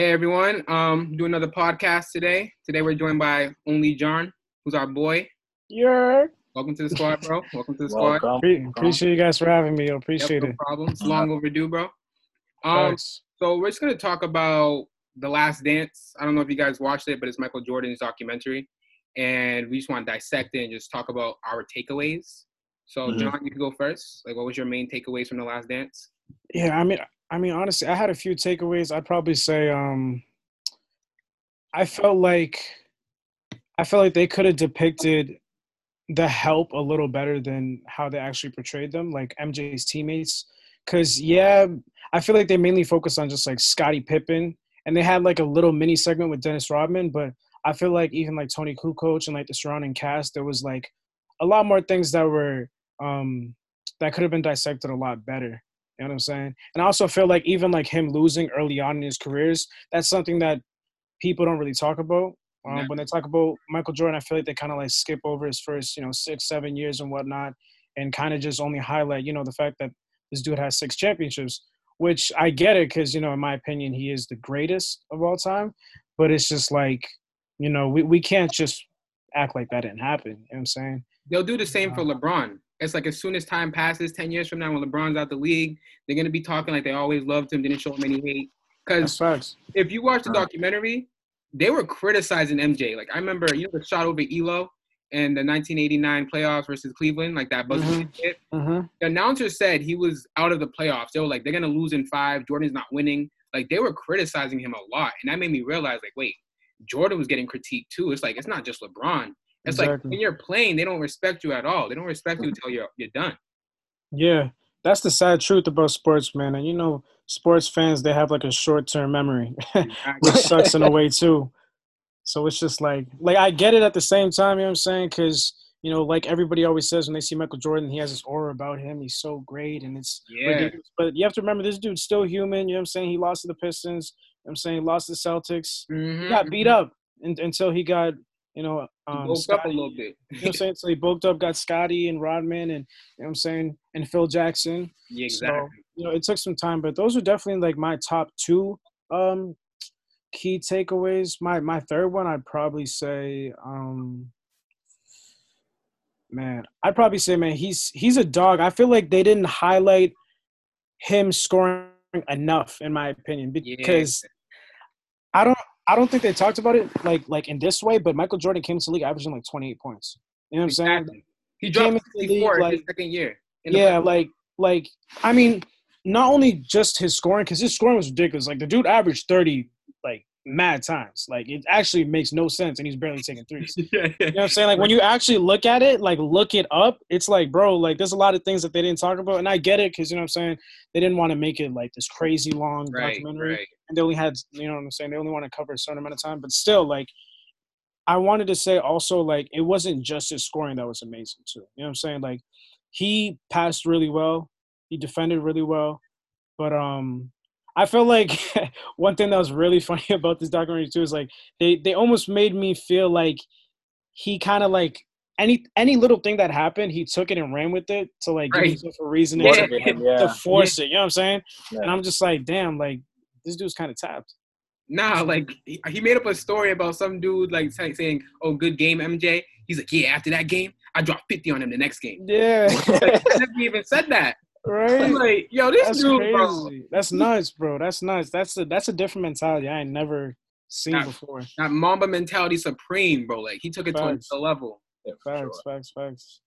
Hey everyone, um, do another podcast today. Today we're joined by Only John, who's our boy. Yeah. Welcome to the squad, bro. Welcome to the squad. Welcome. Pre- appreciate you guys for having me. I Yep, appreciate no it. problem. It's long overdue, bro. Um, Thanks. so we're just gonna talk about the Last Dance. I don't know if you guys watched it, but it's Michael Jordan's documentary, and we just want to dissect it and just talk about our takeaways. So, Mhm. John, you can go first. Like, what was your main takeaways from the Last Dance? Yeah, I mean, I mean, honestly, I had a few takeaways. I'd probably say, um, I felt like, I felt like they could have depicted the help a little better than how they actually portrayed them, like MJ's teammates. Cause yeah, I feel like they mainly focused on just like Scottie Pippen, and they had like a little mini segment with Dennis Rodman. But I feel like even like Toni Kukoc and like the surrounding cast, there was like a lot more things that were um that could have been dissected a lot better. You know what I'm saying? And I also feel like even like him losing early on in his careers, that's something that people don't really talk about. Um, Yeah. When they talk about Michael Jordan, I feel like they kind of like skip over his first, you know, six, seven years and whatnot, and kind of just only highlight, you know, the fact that this dude has six championships. Which I get it because you know, in my opinion, he is the greatest of all time. But it's just like, you know, we, we can't just act like that didn't happen. You know what I'm saying? They'll do the same for LeBron. It's like as soon as time passes, ten years from now, when LeBron's out the league, they're gonna be talking like they always loved him, didn't show him any hate. Because if you watch the documentary, they were criticizing MJ. Like I remember, you know, the shot over Ehlo in the 1989 playoffs versus Cleveland, like that buzzer Mhm. hit. hmm The announcer said he was out of the playoffs. They were like, they're gonna lose in five. Jordan's not winning. Like they were criticizing him a lot, and that made me realize, like, wait, Jordan was getting critiqued too. It's like it's not just LeBron. It's like when you're playing, they don't respect you at all. They don't respect you until you're you're done. Yeah, that's the sad truth about sports, man. And you know, sports fans they have like a short term memory, which sucks in a way too. So it's just like, like I get it at the same time. You know what I'm saying? Because you know, like everybody always says when they see Michael Jordan, he has this aura about him. He's so great, and it's Yeah. ridiculous. But you have to remember, this dude's still human. You know what I'm saying? He lost to the Pistons. You know what I'm saying he lost to the Celtics. Mhm. He got beat up until he got, you know, um, woke up a little bit. You know I'm saying? So he bulked up, got Scottie and Rodman, and you know what I'm saying, and Phil Jackson. yeah, So, exactly. you know, it took some time, but those are definitely like my top two um key takeaways. My my third one I'd probably say um man, I'd probably say man, he's he's a dog. I feel like they didn't highlight him scoring enough in my opinion because I don't I don't think they talked about it like like in this way, but Michael Jordan came to the league averaging like 28 points. You know what I'm saying? Exactly. He dropped came into the 64 league, in his like- second year. Yeah, like like I mean, not only just his scoring because his scoring was ridiculous. Like the dude averaged thirty like mad times. Like it actually makes no sense, and he's barely taking threes. yeah, yeah. You know what I'm saying? Like when you actually look at it, like look it up, it's like, bro, like there's a lot of things that they didn't talk about, and I get it because you know what I'm saying. They didn't want to make it like this crazy long right, documentary, right. and they only had, you know what I'm saying. They only want to cover a certain amount of time, but still, like. I wanted to say also like it wasn't just his scoring that was amazing too. You know what I'm saying? Like he passed really well, he defended really well, but um I feel like one thing that was really funny about this documentary too is like they they almost made me feel like he kind of like any any little thing that happened, he took it and ran with it to like give himself a reason Yeah. to, Motivate him, yeah. force it. You know what I'm saying? Yeah. And I'm just like, damn, like this dude's kind of tapped. Nah, like he, he made up a story about some dude like saying, "Oh, good game, MJ." He's like, "Yeah, after that game, I dropped 50 on him the next game." Yeah, Like, he never even said that. I'm right. like, yo, this That's dude, bro. crazy. That's nuts, bro. That's nuts. That's a that's a different mentality I ain't never seen Nah, before. That Mamba mentality supreme, bro. Like he took it to Facts. another level. Yeah, for Facts, sure. facts, facts.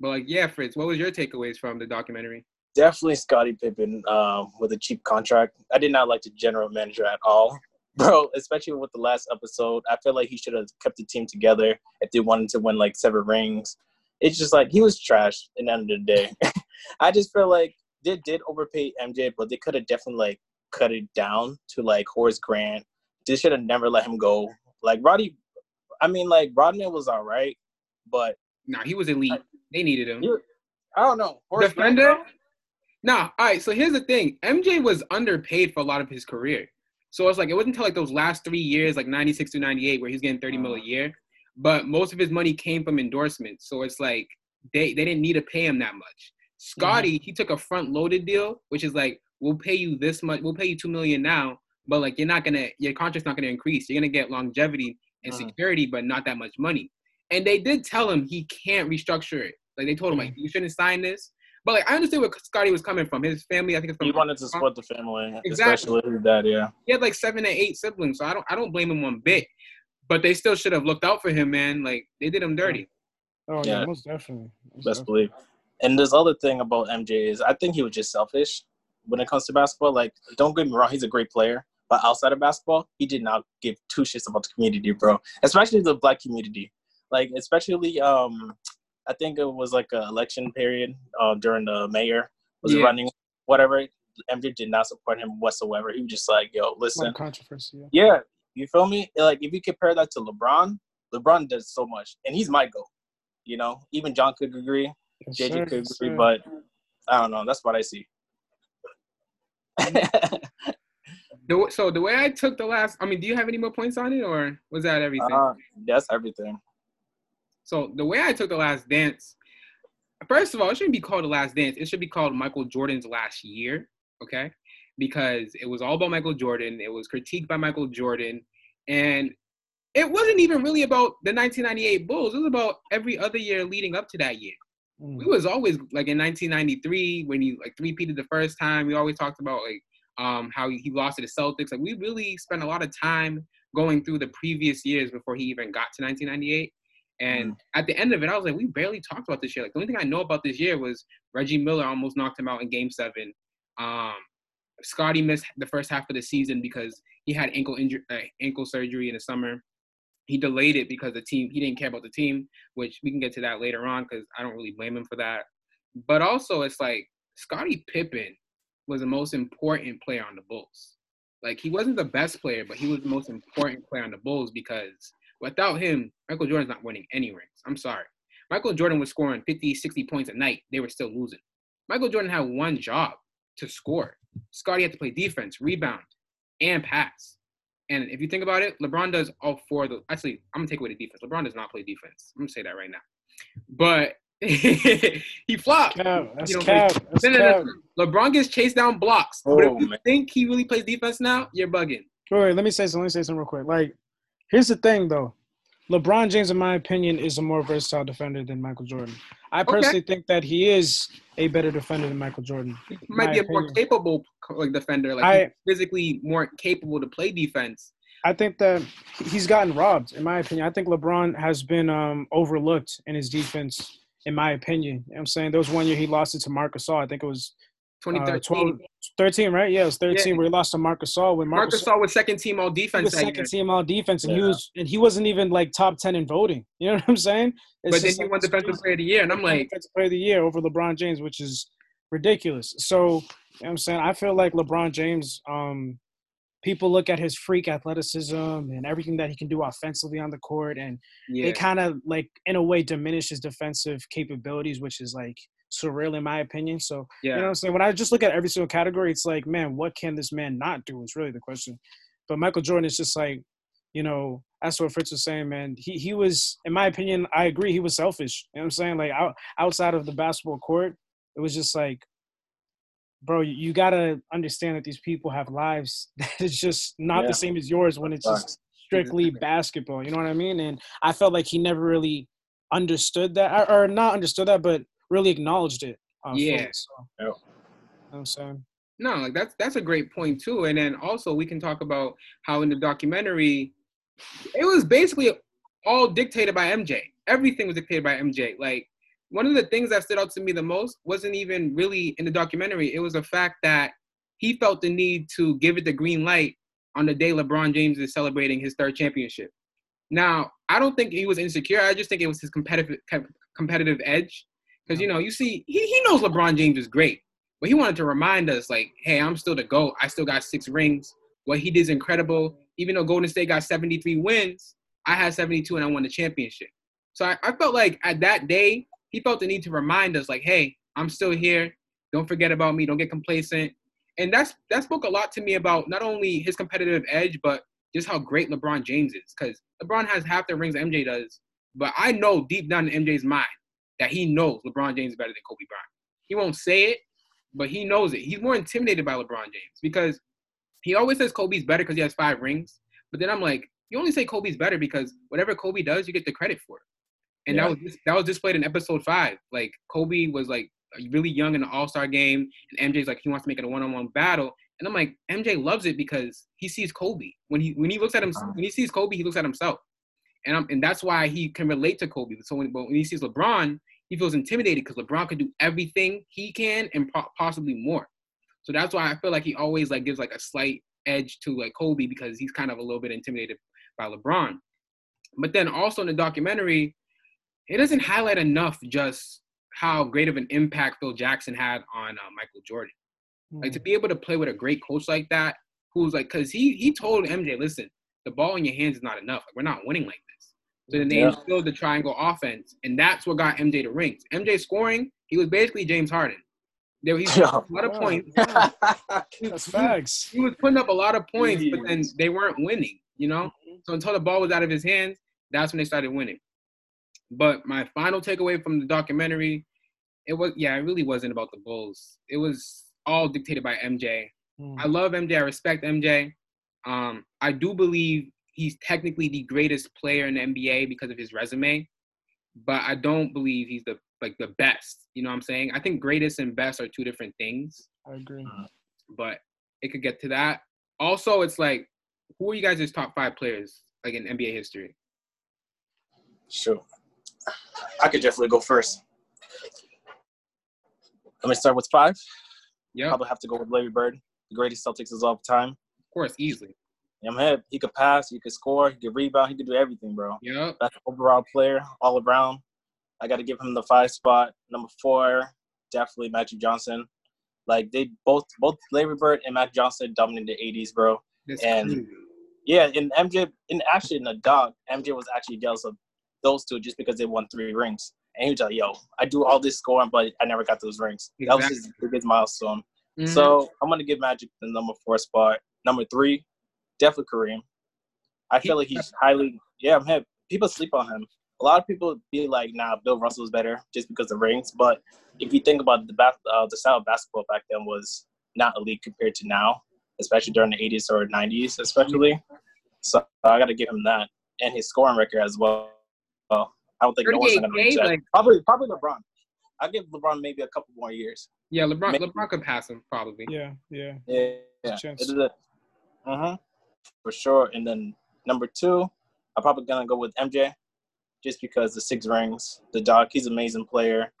But like, yeah, Fritz, what was your takeaways from the documentary? Definitely Scottie Pippen um, with a cheap contract. I did not like the general manager at all. Bro, especially with the last episode, I feel like he should have kept the team together if they wanted to win like seven rings. It's just like he was trash in the end of the day. I just feel like they did overpay MJ, but they could have definitely like cut it down to like Horace Grant. They should have never let him go. Like Roddy, I mean, like Rodman was all right, but Nah, he was elite. They needed him. I don't know. Horace Grant, Defender? bro? Nah, all right. So here's the thing: MJ was underpaid for a lot of his career. So it's like it wasn't until like those last three years, like '96 to '98, where he's getting 30 mil a uh-huh. year. But most of his money came from endorsements. So it's like they they didn't need to pay him that much. Scottie, he took a front loaded deal, which is like we'll pay you this much, we'll pay you two million now, but like you're not gonna your contract's not gonna increase. You're gonna get longevity and Mhm. security, but not that much money. And they did tell him he can't restructure it. Like they told him like you shouldn't sign this. But like I understand where Scottie was coming from. His family, I think it's from He wanted to support the family, Exactly. especially his dad. Yeah. he had like seven or eight siblings, so I don't I don't blame him one bit. But they still should have looked out for him, man. Like they did him dirty. Oh yeah, Yeah. most definitely. Most Best definitely. believe. And this other thing about MJ is I think he was just selfish when it comes to basketball. Like, don't get me wrong, he's a great player, but outside of basketball, he did not give two shits about the community, bro. Especially the black community. Like, especially um, I think it was like an election period uh, during the mayor was Yeah. running, whatever. MJ did not support him whatsoever. He was just like, "Yo, listen, of controversy. Yeah. yeah, you feel me? Like if you compare that to LeBron, LeBron does so much, and he's my goat. You know, even John could agree, Yes, JJ sir, could agree, sir. but I don't know. That's what I see. The, so the way I took the last, I mean, do you have any more points on it, or was that everything? uh, that's everything. So the way I took the last dance, first of all, it shouldn't be called the last dance. It should be called Michael Jordan's last year, okay? Because it was all about Michael Jordan. It was critiqued by Michael Jordan, and it wasn't even really about the 1998 Bulls. It was about every other year leading up to that year. Mm. We was always like in 1993 when he like three-peated the first time. We always talked about like um how he, lost to the Celtics. Like we really spent a lot of time going through the previous years before he even got to 1998. And at the end of it, I was like, we barely talked about this year. Like the only thing I know about this year was Reggie Miller almost knocked him out in Game Seven. Um, Scottie missed the first half of the season because he had ankle injury, uh, ankle surgery in the summer. He delayed it because the team he didn't care about the team, which we can get to that later on because I don't really blame him for that. But also, it's like Scottie Pippen was the most important player on the Bulls. Like he wasn't the best player, but he was the most important player on the Bulls because without him, Michael Jordan's not winning any rings. I'm sorry. Michael Jordan was scoring 50, 60 points a night. They were still losing. Michael Jordan had one job to score. Scottie had to play defense, rebound, and pass. And if you think about it, LeBron does all four of the. Actually, I'm gonna take away the defense. LeBron does not play defense. I'm gonna say that right now. But he flopped. Cap, that's You know, cap. That's No, no, cap. no. LeBron gets chased down blocks. Oh, but Oh, if you man. think he really plays defense now, you're bugging. Wait, wait, let me say something. Let me say something real quick. Like, here's the thing, though. LeBron James, in my opinion, is a more versatile defender than Michael Jordan. I Okay. personally think that he is a better defender than Michael Jordan. He might be a more capable like defender, like I- physically more capable to play defense. I think that he's gotten robbed, in my opinion. I think LeBron has been um, overlooked in his defense, in my opinion. You know what I'm saying there was one year he lost it to Marc Gasol. I think it was uh, 2013. 12, 13, right? Yeah, it was 13 Yeah. where he lost to Marcus Gasol. When Marc Marcus Gasol Gasol was second team all he defense was second year, team all defense, and he was and he wasn't even like top 10 in voting. You know what I'm saying? It's but then he like, won defensive player of the year, and I'm like, defensive player of the year over LeBron James, which is ridiculous. So, you know what I'm saying? I feel like LeBron James, um, people look at his freak athleticism and everything that he can do offensively on the court, and yeah, it kind of like, in a way, diminish his defensive capabilities, which is like surreal in my opinion. So, yeah. you know what I'm saying? When I just look at every single category, it's like, man, what can this man not do? Is really the question. But Michael Jordan is just like, you know, that's what Fritz was saying, man. He he was, in my opinion, I agree, he was selfish. You know what I'm saying? Like out, outside of the basketball court, it was just like, bro, you, you gotta understand that these people have lives that is just not Yeah. the same as yours when it's just strictly basketball. You know what I mean? And I felt like he never really understood that, or, or not understood that, but really acknowledged it. Uh, fully. Yeah. So, Yep. you know I'm saying? No, like that's that's a great point too. And then also we can talk about how in the documentary, it was basically all dictated by MJ. Everything was dictated by MJ. Like one of the things that stood out to me the most wasn't even really in the documentary. It was the fact that he felt the need to give it the green light on the day LeBron James is celebrating his third championship. Now, I don't think he was insecure. I just think it was his competitive competitive edge. Because you know, you see, he, he knows LeBron James is great. But he wanted to remind us, like, hey, I'm still the GOAT. I still got six rings. What he did is incredible. Even though Golden State got 73 wins, I had 72 and I won the championship. So I, I felt like at that day, he felt the need to remind us, like, hey, I'm still here. Don't forget about me. Don't get complacent. And that's that spoke a lot to me about not only his competitive edge, but just how great LeBron James is. Because LeBron has half the rings MJ does. But I know deep down in MJ's mind that he knows LeBron James is better than Kobe Bryant. He won't say it, but he knows it. He's more intimidated by LeBron James because he always says Kobe's better because he has five rings. But then I'm like, you only say Kobe's better because whatever Kobe does, you get the credit for. it. And Yeah. that was that was displayed in episode five. Like Kobe was like really young in the All Star game, and MJ's like he wants to make it a one on one battle. And I'm like, MJ loves it because he sees Kobe. When he when he looks at him, uh-huh. when he sees Kobe, he looks at himself. And I'm, and that's why he can relate to Kobe. So when, but when he sees LeBron, he feels intimidated because LeBron can do everything he can and po- possibly more. So that's why I feel like he always like gives like a slight edge to like Kobe because he's kind of a little bit intimidated by LeBron. But then also in the documentary, it doesn't highlight enough just how great of an impact Phil Jackson had on uh, Michael Jordan. Like to be able to play with a great coach like that, who's like, because he he told MJ, listen, the ball in your hands is not enough. Like, we're not winning like. So then they Yeah. instilled the triangle offense, and that's what got MJ to rings. MJ scoring, he was basically James Harden. There he Yeah. a lot of points. He- That's he- facts. he was putting up a lot of points, but then they weren't winning, you know? So until the ball was out of his hands, that's when they started winning. But my final takeaway from the documentary, it was yeah, it really wasn't about the Bulls. It was all dictated by MJ. Mm. I love MJ. I respect MJ. Um, I do believe he's technically the greatest player in the NBA because of his resume, but I don't believe he's the like the best. You know what I'm saying? I think greatest and best are two different things I agree. but it could get to that. Also, it's like, who are you guys' top five players like in NBA history? Sure. I could definitely go first. Let me start with five. Yeah. Probably have to go with Larry Bird, the greatest Celtics of all time. of course, easily. I'm head. He could pass, he could score, he could rebound, he could do everything, bro. Yep, Best overall player, all around. I got to give him the five spot. Number four, definitely Magic Johnson. Like they both, both Larry Bird and Magic Johnson dominated the '80s, bro. that's And- crazy. Yeah, in MJ, in actually in the dog, MJ was actually jealous of those two just because they won three rings. And he was like, "Yo, I do all this scoring, but I never got those rings." That was his biggest milestone. Mhm. So I'm gonna give Magic the number four spot. Number three, definitely Kareem. I feel like he's highly yeah, I'm hip. People sleep on him. A lot of people be like, nah, Bill Russell's better just because of the rings. But if you think about the back, uh, the style of basketball back then was not elite compared to now, especially during the 80s or 90s, especially. So I got to give him that and his scoring record as well. Well, I don't think no one's gonna 38K, reach that. Probably, probably LeBron. I give LeBron maybe a couple more years. yeah, LeBron, Maybe- LeBron could pass him probably. Yeah, yeah. Yeah, yeah. Chance. It is a, uh-huh, for sure. And then number two, I'm probably gonna go with MJ, just because the six rings, the dog. He's an amazing player.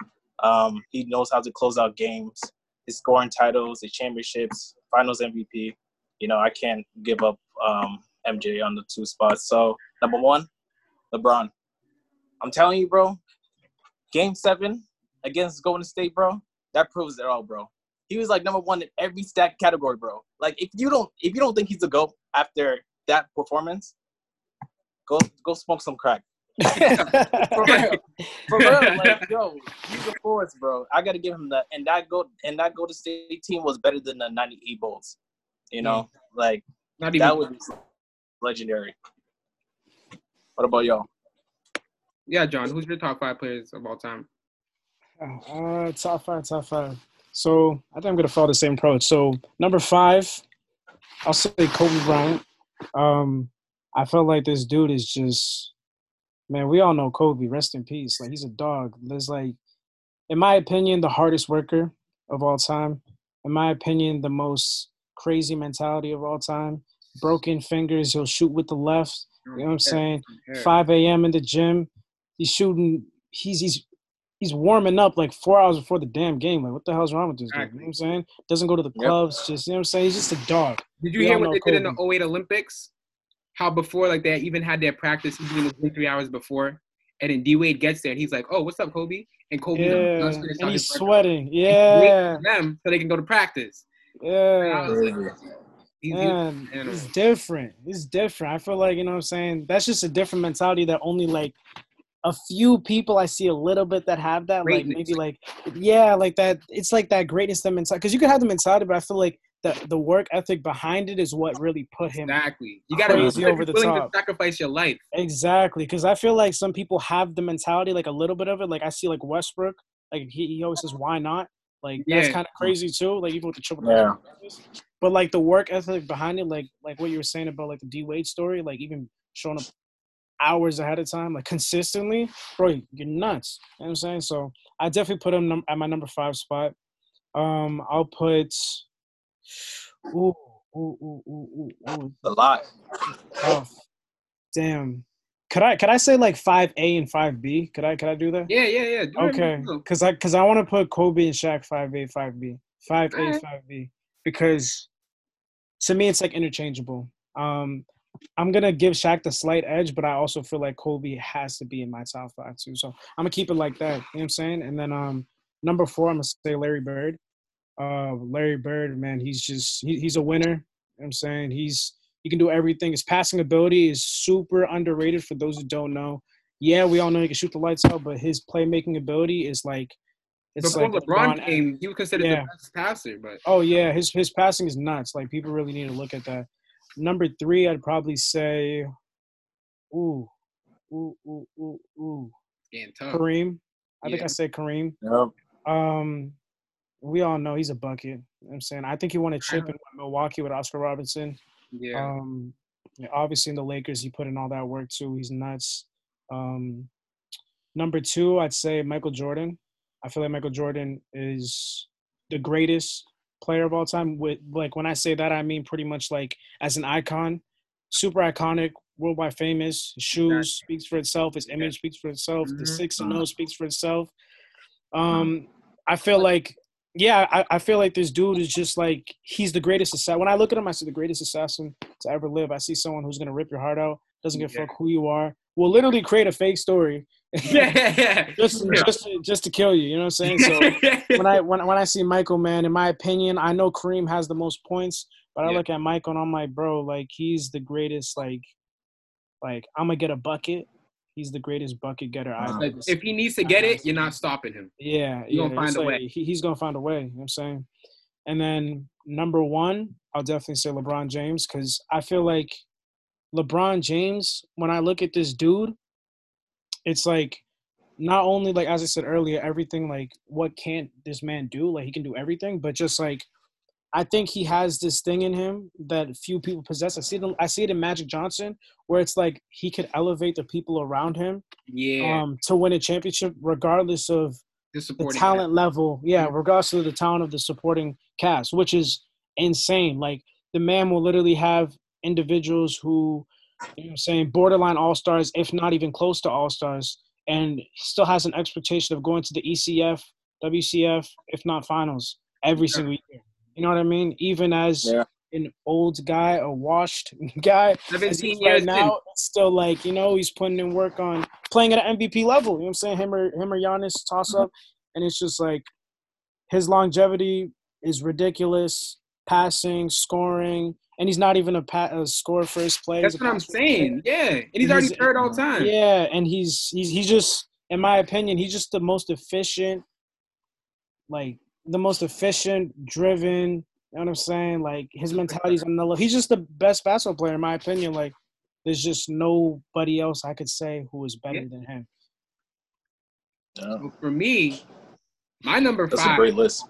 Um, he knows how to close out games. His scoring titles, his championships, Finals MVP. You know, I can't give up um, MJ on the two spots. So number one, LeBron. I'm telling you, bro. Game seven against Golden State, bro. That proves it all, bro he was like number one in every stat category, bro. Like if you don't if you don't think he's the GOAT after that performance, go go smoke some crack. For real. For real. Like, yo, he's a force, bro. I gotta give him that. And that go and that go to state team was better than the ninety eight Bulls. You know? Like Not even. that was legendary. What about y'all? yeah, John. Who's your top five players of all time? Uh, top five, top five. So I think I'm gonna follow the same approach. So number five, I'll say Kobe Bryant. Um, I felt like this dude is just, man. We all know Kobe. Rest in peace. Like he's a dog. There's like, in my opinion, the hardest worker of all time. In my opinion, the most crazy mentality of all time. Broken fingers. He'll shoot with the left. You know what I'm saying? 5 a.m. in the gym. He's shooting. He's he's he's warming up like four hours before the damn game. Like, what the hell's wrong with this dude? You know what I'm saying? Doesn't go to the Yep. clubs. Just you know what I'm saying? He's just a dog. Did you We hear what they did in the Kobe. 08 Olympics? How before, like they even had their practice, he's gym three hours before, and then D Wade gets there and he's like, "Oh, what's up, Kobe?" And Kobe Yeah, and he's sweating. Yeah, them so they can go to practice. yeah. He's, he's, Man, animal. it's different. It's different. I feel like you know what I'm saying. That's just a different mentality that only like a few people I see a little bit that have that. Like maybe like yeah, like that. It's like that greatness them inside Because you could have the mentality, but I feel like the the work ethic behind it is what really put him exactly. You gotta be Crazy over the willing top. to sacrifice your life. Exactly, because I feel like some people have the mentality, like a little bit of it. Like I see, like Westbrook, like he, he always says, "Why not?" Like that's kind of crazy too. Like even with the triple Yeah. But like the work ethic behind it, like like what you were saying about like the D Wade story, like even showing up hours ahead of time, like consistently, bro, you're nuts. You know what I'm saying? So I definitely put him num- at my number five spot. Um, I'll put. Ooh, ooh, ooh, ooh, ooh, ooh. A lot. Tough. Damn. Could I could I say like five A and five B? Could I could I do that? Yeah, yeah, yeah. Do Okay, because I because I want to put Kobe and Shaq five A five B five A five B because to me it's like interchangeable. Um, I'm gonna give Shaq the slight edge, but I also feel like Kobe has to be in my top five too. So I'm gonna keep it like that. You know what I'm saying? And then um, number four, I'm gonna say Larry Bird. Uh, Larry Bird, man, he's just he, he's a winner. You know what I'm saying he's he can do everything. His passing ability is super underrated for those who don't know. Yeah, we all know he can shoot the lights out, but his playmaking ability is like it's Before like LeBron came, he was considered Yeah. the best passer, but Oh yeah, his his passing is nuts. Like people really need to look at that. Number three, I'd probably say, ooh, ooh, ooh, ooh, ooh, getting. Kareem. I think I said Kareem. Yep. Um, we all know he's a bucket. You know what I'm saying I think he won a chip in Milwaukee with Oscar Robinson. Yeah. Um, obviously in the Lakers, he put in all that work too. He's nuts. Um, number two, I'd say Michael Jordan. I feel like Michael Jordan is the greatest player of all time. With like when I say that, I mean pretty much like as an icon, super iconic, worldwide famous. Shoes speaks for itself. His image speaks for itself. The Mhm. six and zero speaks for itself. Um, I feel like yeah, I, I feel like this dude is just like he's the greatest assassin. When I look at him, I see the greatest assassin to ever live. I see someone who's gonna rip your heart out, doesn't give a Yeah. fuck who you are, will literally create a fake story yeah. just just to, just to kill you. You know what I'm saying? So when I when when I see Michael, man, in my opinion, I know Kareem has the most points, but I Yeah. look at Michael and I'm like, bro, like he's the greatest. Like, like I'm gonna get a bucket. He's the greatest bucket getter I've Like, ever seen. if he needs to get it, you're not stopping him. Yeah, yeah. gonna find a like, way. He, he's gonna find a way. You know what I'm saying? And then number one, I'll definitely say LeBron James because I feel like LeBron James. When I look at this dude, it's like not only like as I said earlier, everything like what can't this man do? Like he can do everything, but just like I think he has this thing in him that few people possess. I see it. in- I see it in Magic Johnson, where it's like he could elevate the people around him Yeah. um, to win a championship, regardless of the talent level. Yeah, regardless of the talent of the supporting cast, which is insane. Like the man will literally have individuals who, you know, what I'm saying borderline all stars, if not even close to all stars, and still has an expectation of going to the ECF, WCF, if not finals every Yeah. single year. You know what I mean? Even as Yeah. an old guy, a washed guy, 17 years right now, it's still like you know he's putting in work on playing at an MVP level. You know what I'm saying? Him or him or Giannis toss mm-hmm. up, and it's just like his longevity is ridiculous. Passing, scoring, and he's not even a, pa- a scorer for his play. That's what I'm passer for his play. saying. Yeah. And he's And already third all time. Yeah, and he's he's he's just, in my opinion, he's just the most efficient, like the most efficient, driven. You know what I'm saying? Like his mentality's on the level. He's just the best basketball player, in my opinion. Like there's just nobody else I could say who is better Yeah. than him. Yeah. So for me, my number That's a great list.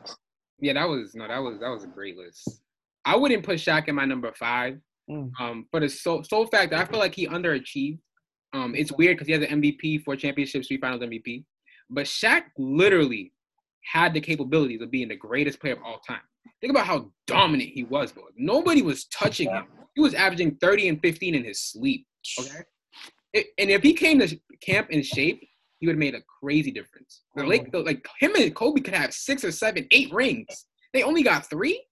Yeah, that was no, that was that was a great list. I wouldn't put Shaq in my number five. Mm. Um, for the sole sole fact that I feel like he underachieved. Um, it's weird because he has an MVP, four championships, three finals MVP. But Shaq literally had the capabilities of being the greatest player of all time. Think about how dominant he was, bro. Nobody was touching him. He was averaging 30 and 15 in his sleep. Okay. It- and if he came to camp in shape, he would have made a crazy difference. The oh. Lake, the, like him and Kobe could have six or seven, eight rings. They only got three.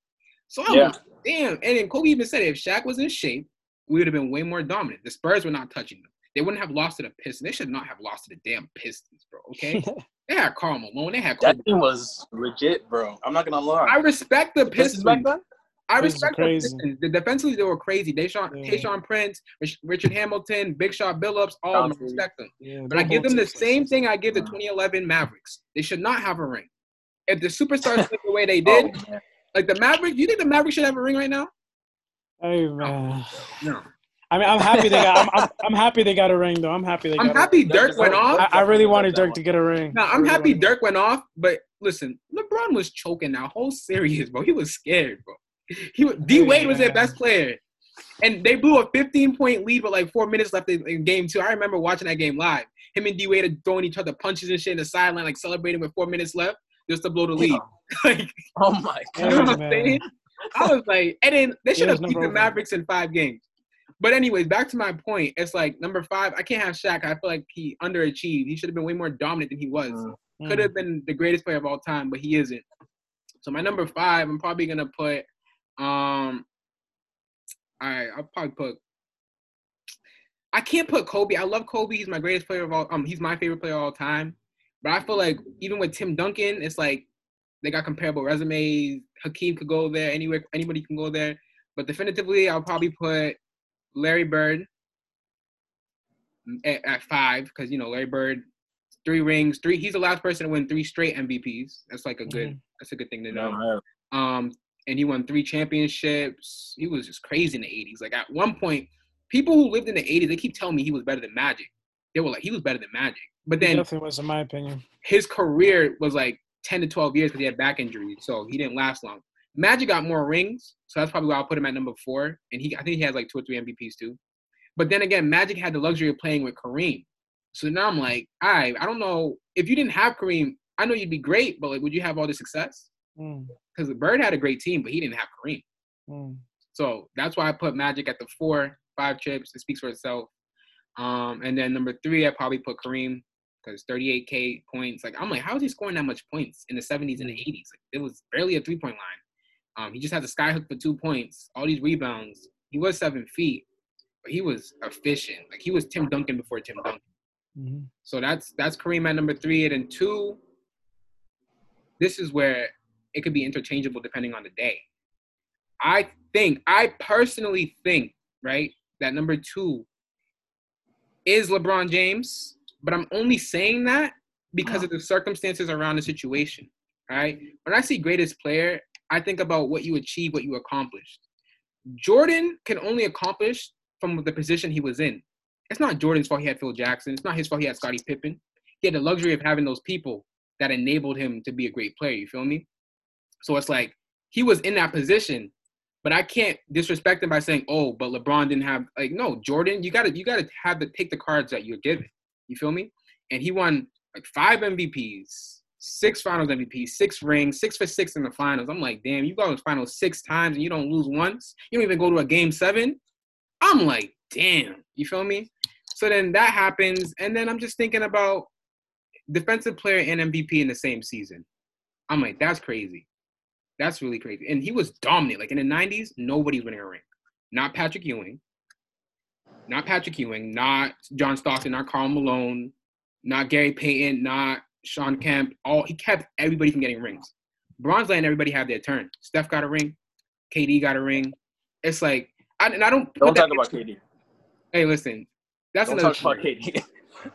So I Yeah. was damn. And then Kobe even said if Shaq was in shape, we would have been way more dominant. The Spurs were not touching them. They wouldn't have lost to the Pistons. They should not have lost to the damn Pistons, bro. Okay. they had Karl Malone. They had That Kobe. team was legit, bro. I'm not gonna lie. I respect the is back Pistons. then. I Pistons respect are the crazy. The defensively they were crazy. Deshaun, Yeah. Tayshaun Prince, Richard Hamilton, Big Shot Billups, all of them. I respect them. Yeah, But I give them the same thing I give the Mhm. 2011 Mavericks. They should not have a ring. If the superstars play the way they Oh, did, man. like the Mavericks, you think the Mavericks should have a ring right now? Hey man. No. I mean, I'm happy they got. I'm, I'm, I'm happy they got a ring though. I'm happy they I'm got. happy A ring. Dirk went off. I, I really wanted Dirk to get a ring. No, I I'm really happy Dirk went off, but listen, LeBron was choking that whole series, bro. He was scared, bro. He D Wade was their best player, and they blew a 15 point lead with like four minutes left in, in game two. I remember watching that game live. Him and D Wade are throwing each other punches and shit in the sideline, like celebrating with four minutes left just to blow the lead. like, Oh my you god. know what I'm saying? I was like, and then they should have beat the. Mavericks in five games. But anyways, back to my point. It's like number five. I can't have Shaq. I feel like he underachieved. He should have been way more dominant than he was. Mm. Mm. Could have been the greatest player of all time, but he isn't. So my number five, I'm probably gonna put. Um, all right, I'll probably put. I can't put Kobe. I love Kobe. He's my greatest player of all. Um, he's my favorite player of all time. But I feel like even with Tim Duncan, it's like they got comparable resumes. Hakeem could go there. Anywhere, anybody can go there. But definitively, I'll probably put Larry Bird at, at five because you know Larry Bird, three rings, three. He's the last person to win three straight MVPs. That's like a good. Mhm. That's a good thing to No, know. Um, and he won three championships. He was just crazy in the '80s. Like at one point, people who lived in the '80s, they keep telling me he was better than Magic. They were like, he was better than Magic. But He then definitely was, in my opinion. his career was like 10 to 12 years because he had back injuries, so he didn't last long. Magic got more rings, so that's probably why I'll put him at number four. And he, I think he has like two or three MVPs too. But then again, Magic had the luxury of playing with Kareem. So now I'm like, all right, I don't know if you didn't have Kareem. I know you'd be great, but like, would you have all the success? Mm, Because Bird had a great team, but he didn't have Kareem. mm. So that's why I put Magic at the four, five chips. It speaks for itself. Um, and then number three, I probably put Kareem because 38k points. Like I'm like, how is he scoring that much points in the 70s and the 80s? Like it was barely a three point line. Um, he just had the skyhook for two points, all these rebounds. He was seven feet, but he was efficient. Like he was Tim Duncan before Tim Duncan. Mhm. So that's that's Kareem at number three. And then two, this is where it could be interchangeable depending on the day. I think, I personally think, right, that number two is LeBron James, but I'm only saying that because of the circumstances around the situation, right? When I see greatest player, I think about what you achieved, what you accomplished. Jordan can only accomplish from the position he was in. It's not Jordan's fault he had Phil Jackson. It's not his fault he had Scottie Pippen. He had the luxury of having those people that enabled him to be a great player. You feel me? So it's like he was in that position, but I can't disrespect him by saying, "Oh, but LeBron didn't have like no Jordan. You gotta you gotta have to take the cards that you're given. You feel me? And he won like five MVPs, six Finals MVPs, six rings, six for six in the finals. I'm like, damn, you go to the finals six times and you don't lose once. You don't even go to a game seven. I'm like, damn. You feel me? So then that happens, and then I'm just thinking about defensive player and MVP in the same season. I'm like, that's crazy. That's really crazy. And he was dominant. Like in the 90s, nobody's winning a ring. Not Patrick Ewing. Not Patrick Ewing. Not John Stockton. Not Karl Malone. Not Gary Payton. Not Shawn Kemp. All he kept everybody from getting rings. Bronze letting everybody have their turn. Steph got a ring. KD got a ring. It's like, I, and I don't. Don't talk about KD. Hey, listen. That's Don't another talk about. KD.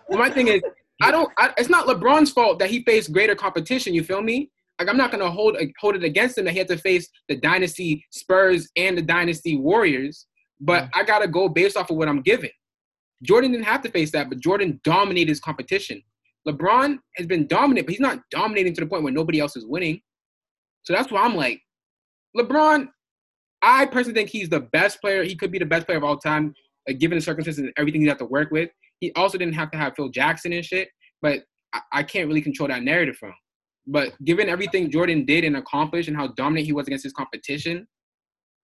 Well, my thing is, I don't. I, it's not LeBron's fault that he faced greater competition. You feel me? Like I'm not gonna hold hold it against him that he had to face the dynasty Spurs and the dynasty Warriors. But I gotta go based off of what I'm given. Jordan didn't have to face that, but Jordan dominated his competition. LeBron has been dominant, but he's not dominating to the point where nobody else is winning. So that's why I'm like, LeBron. I personally think he's the best player. He could be the best player of all time, like, given the circumstances and everything he's have to work with. He also didn't have to have Phil Jackson and shit, but I, I can't really control that narrative from him. But given everything Jordan did and accomplished and how dominant he was against his competition,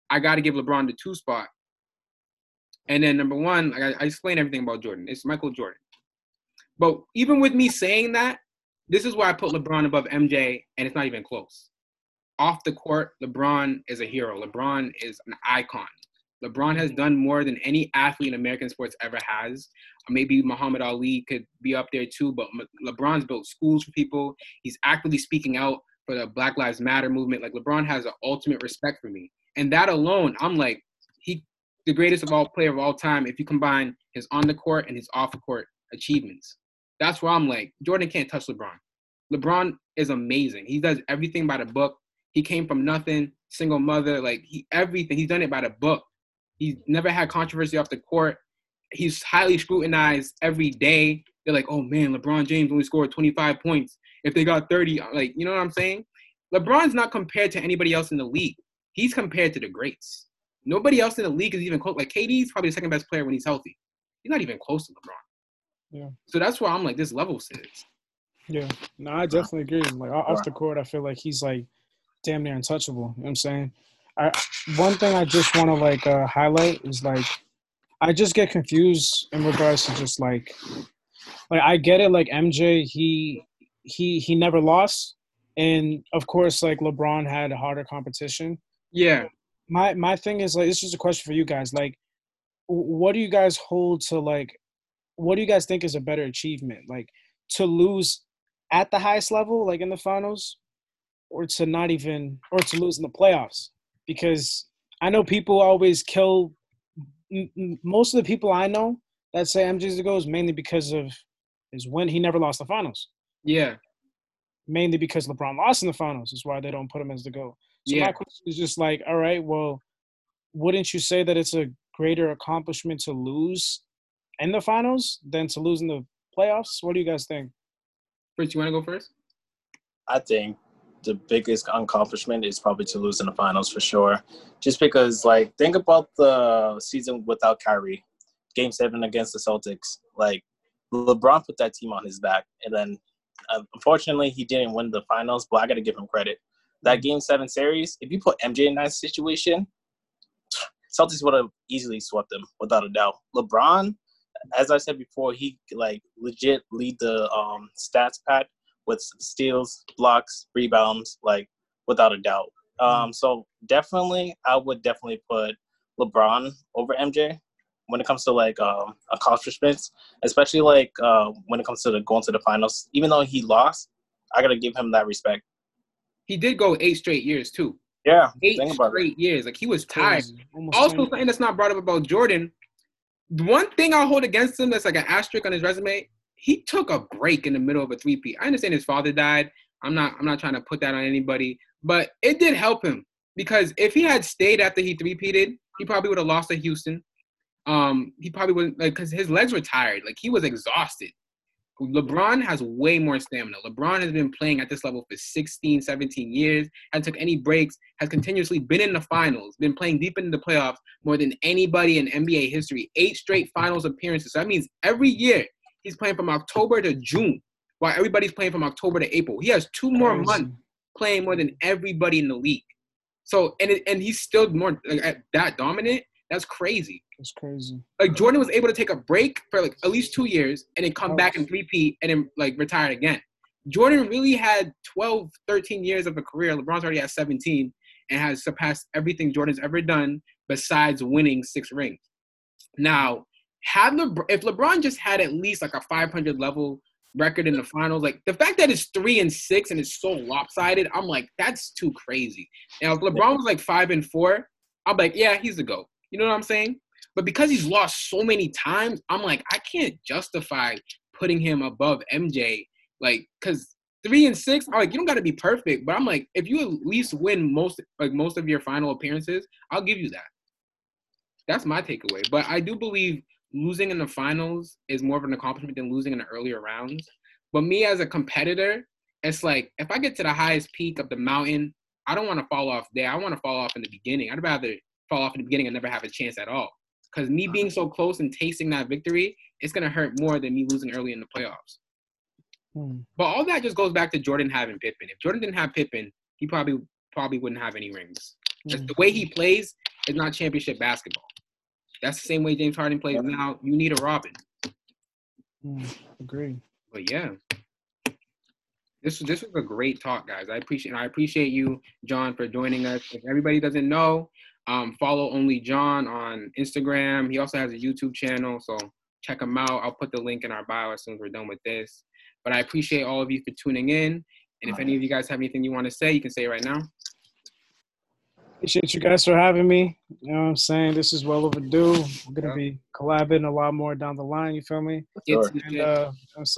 I got to give LeBron the two spot. And then number one, like I, I explained everything about Jordan. It's Michael Jordan. But even with me saying that, this is why I put LeBron above MJ, and it's not even close. Off the court, LeBron is a hero. LeBron is an icon. LeBron has done more than any athlete in American sports ever has. Uh, maybe Muhammad Ali could be up there too, but LeBron's built schools for people. He's actively speaking out for the Black Lives Matter movement. Like LeBron has an ultimate respect for me, and that alone, I'm like, he, the greatest of all player of all time. If you combine his on the court and his off the court achievements, that's where I'm like, Jordan can't touch LeBron. LeBron is amazing. He does everything by the book. He came from nothing, single mother, like he everything. He's done it by the book. He's never had controversy off the court. He's highly scrutinized every day. They're like, oh man, LeBron James only scored 25 points. if they got 30. Like, you know what I'm saying? LeBron's not compared to anybody else in the league. He's compared to the greats. Nobody else in the league is even close. Like KD's probably the second best player when he's healthy. He's not even close to LeBron. Yeah. So that's why I'm like, this level sits. Yeah. No, I definitely agree. Like o- off the court, I feel like he's like damn near untouchable. You know what I'm saying? I one thing I just want to like uh, highlight is like I just get confused in regards to just like like I get it like MJ he he he never lost and of course like LeBron had a harder competition. Yeah. My my thing is like this is a question for you guys like what do you guys hold to like what do you guys think is a better achievement like to lose at the highest level like in the finals or to not even or to lose in the playoffs because I know people always kill m- m- most of the people I know that say MJ's the goal is mainly because of his win. He never lost the finals. Yeah. Mainly because LeBron lost in the finals is why they don't put him as the goal. So Yeah. my question is just like, all right, well, wouldn't you say that it's a greater accomplishment to lose in the finals than to lose in the playoffs? What do you guys think? Fritz, you want to go first? I think the biggest accomplishment is probably to lose in the finals for sure. Just because, like, think about the season without Kyrie, Game Seven against the Celtics. Like, LeBron put that team on his back, and then uh, unfortunately he didn't win the finals. But I got to give him credit. That Game Seven series, if you put MJ in that situation, Celtics would have easily swept them without a doubt. LeBron, as I said before, he like legit lead the um, stats pad with steals, blocks, rebounds, like without a doubt. Um, so definitely, I would definitely put LeBron over MJ when it comes to like um, accomplishments, especially like uh, when it comes to the going to the finals. Even though he lost, I gotta give him that respect. He did go eight straight years too. Yeah, Eight think about it. straight years. Like he was tired. Also, 20 something that's not brought up about Jordan. One thing I'll hold against him that's like an asterisk on his resume. He took a break in the middle of a three-peat. I understand his father died. I'm not. I'm not trying to put that on anybody, but it did help him because if he had stayed after he three-peated, he probably would have lost to Houston. Um, he probably wouldn't like because his legs were tired. Like he was exhausted. LeBron has way more stamina. LeBron has been playing at this level for 16, 17 years, hasn't took any breaks, has continuously been in the finals, been playing deep into the playoffs more than anybody in NBA history. Eight straight finals appearances. So that means every year he's playing from October to June, while everybody's playing from October to April. He has two more months playing more than everybody in the league. So and it, and he's still more like, at that dominant. That's crazy That's crazy. like Jordan was able to take a break for like at least two years and then come back and repeat and then like retire again. Jordan really had 12, 13 years of a career. LeBron's already at 17 and has surpassed everything Jordan's ever done besides winning six rings. Now, had LeBron, if LeBron just had at least like a 500 level record in the finals, like the fact that it's three and six and it's so lopsided, I'm like, that's too crazy. Now, if LeBron was like five and four, I'm like, yeah, he's the GOAT. You know what I'm saying? But because he's lost so many times, I'm like, I can't justify putting him above MJ. Like, cause three and six, I'm like, you don't gotta be perfect. But I'm like, if you at least win most like most of your final appearances, I'll give you that. That's my takeaway. But I do believe losing in the finals is more of an accomplishment than losing in the earlier rounds. But me as a competitor, it's like if I get to the highest peak of the mountain, I don't want to fall off there. I want to fall off in the beginning. I'd rather fall off in the beginning and never have a chance at all. Because me being so close and tasting that victory, it's gonna hurt more than me losing early in the playoffs. Hmm. But all that just goes back to Jordan having Pippen. If Jordan didn't have Pippen, he probably probably wouldn't have any rings. Hmm. the way he plays is not championship basketball. That's the same way James Harden plays now. You need a Robin. Hmm. Agree. But yeah. This this was a great talk, guys. I appreciate I appreciate you, John, for joining us. If everybody doesn't know, um, follow only John on Instagram. He also has a YouTube channel, so check him out. I'll put the link in our bio as soon as we're done with this. But I appreciate all of you for tuning in. And if any of you guys have anything you want to say, you can say it right now. Appreciate you guys for having me. You know what I'm saying? This is well overdue. We're gonna Yeah. be collabing a lot more down the line, you feel me? Sure. And uh, I'm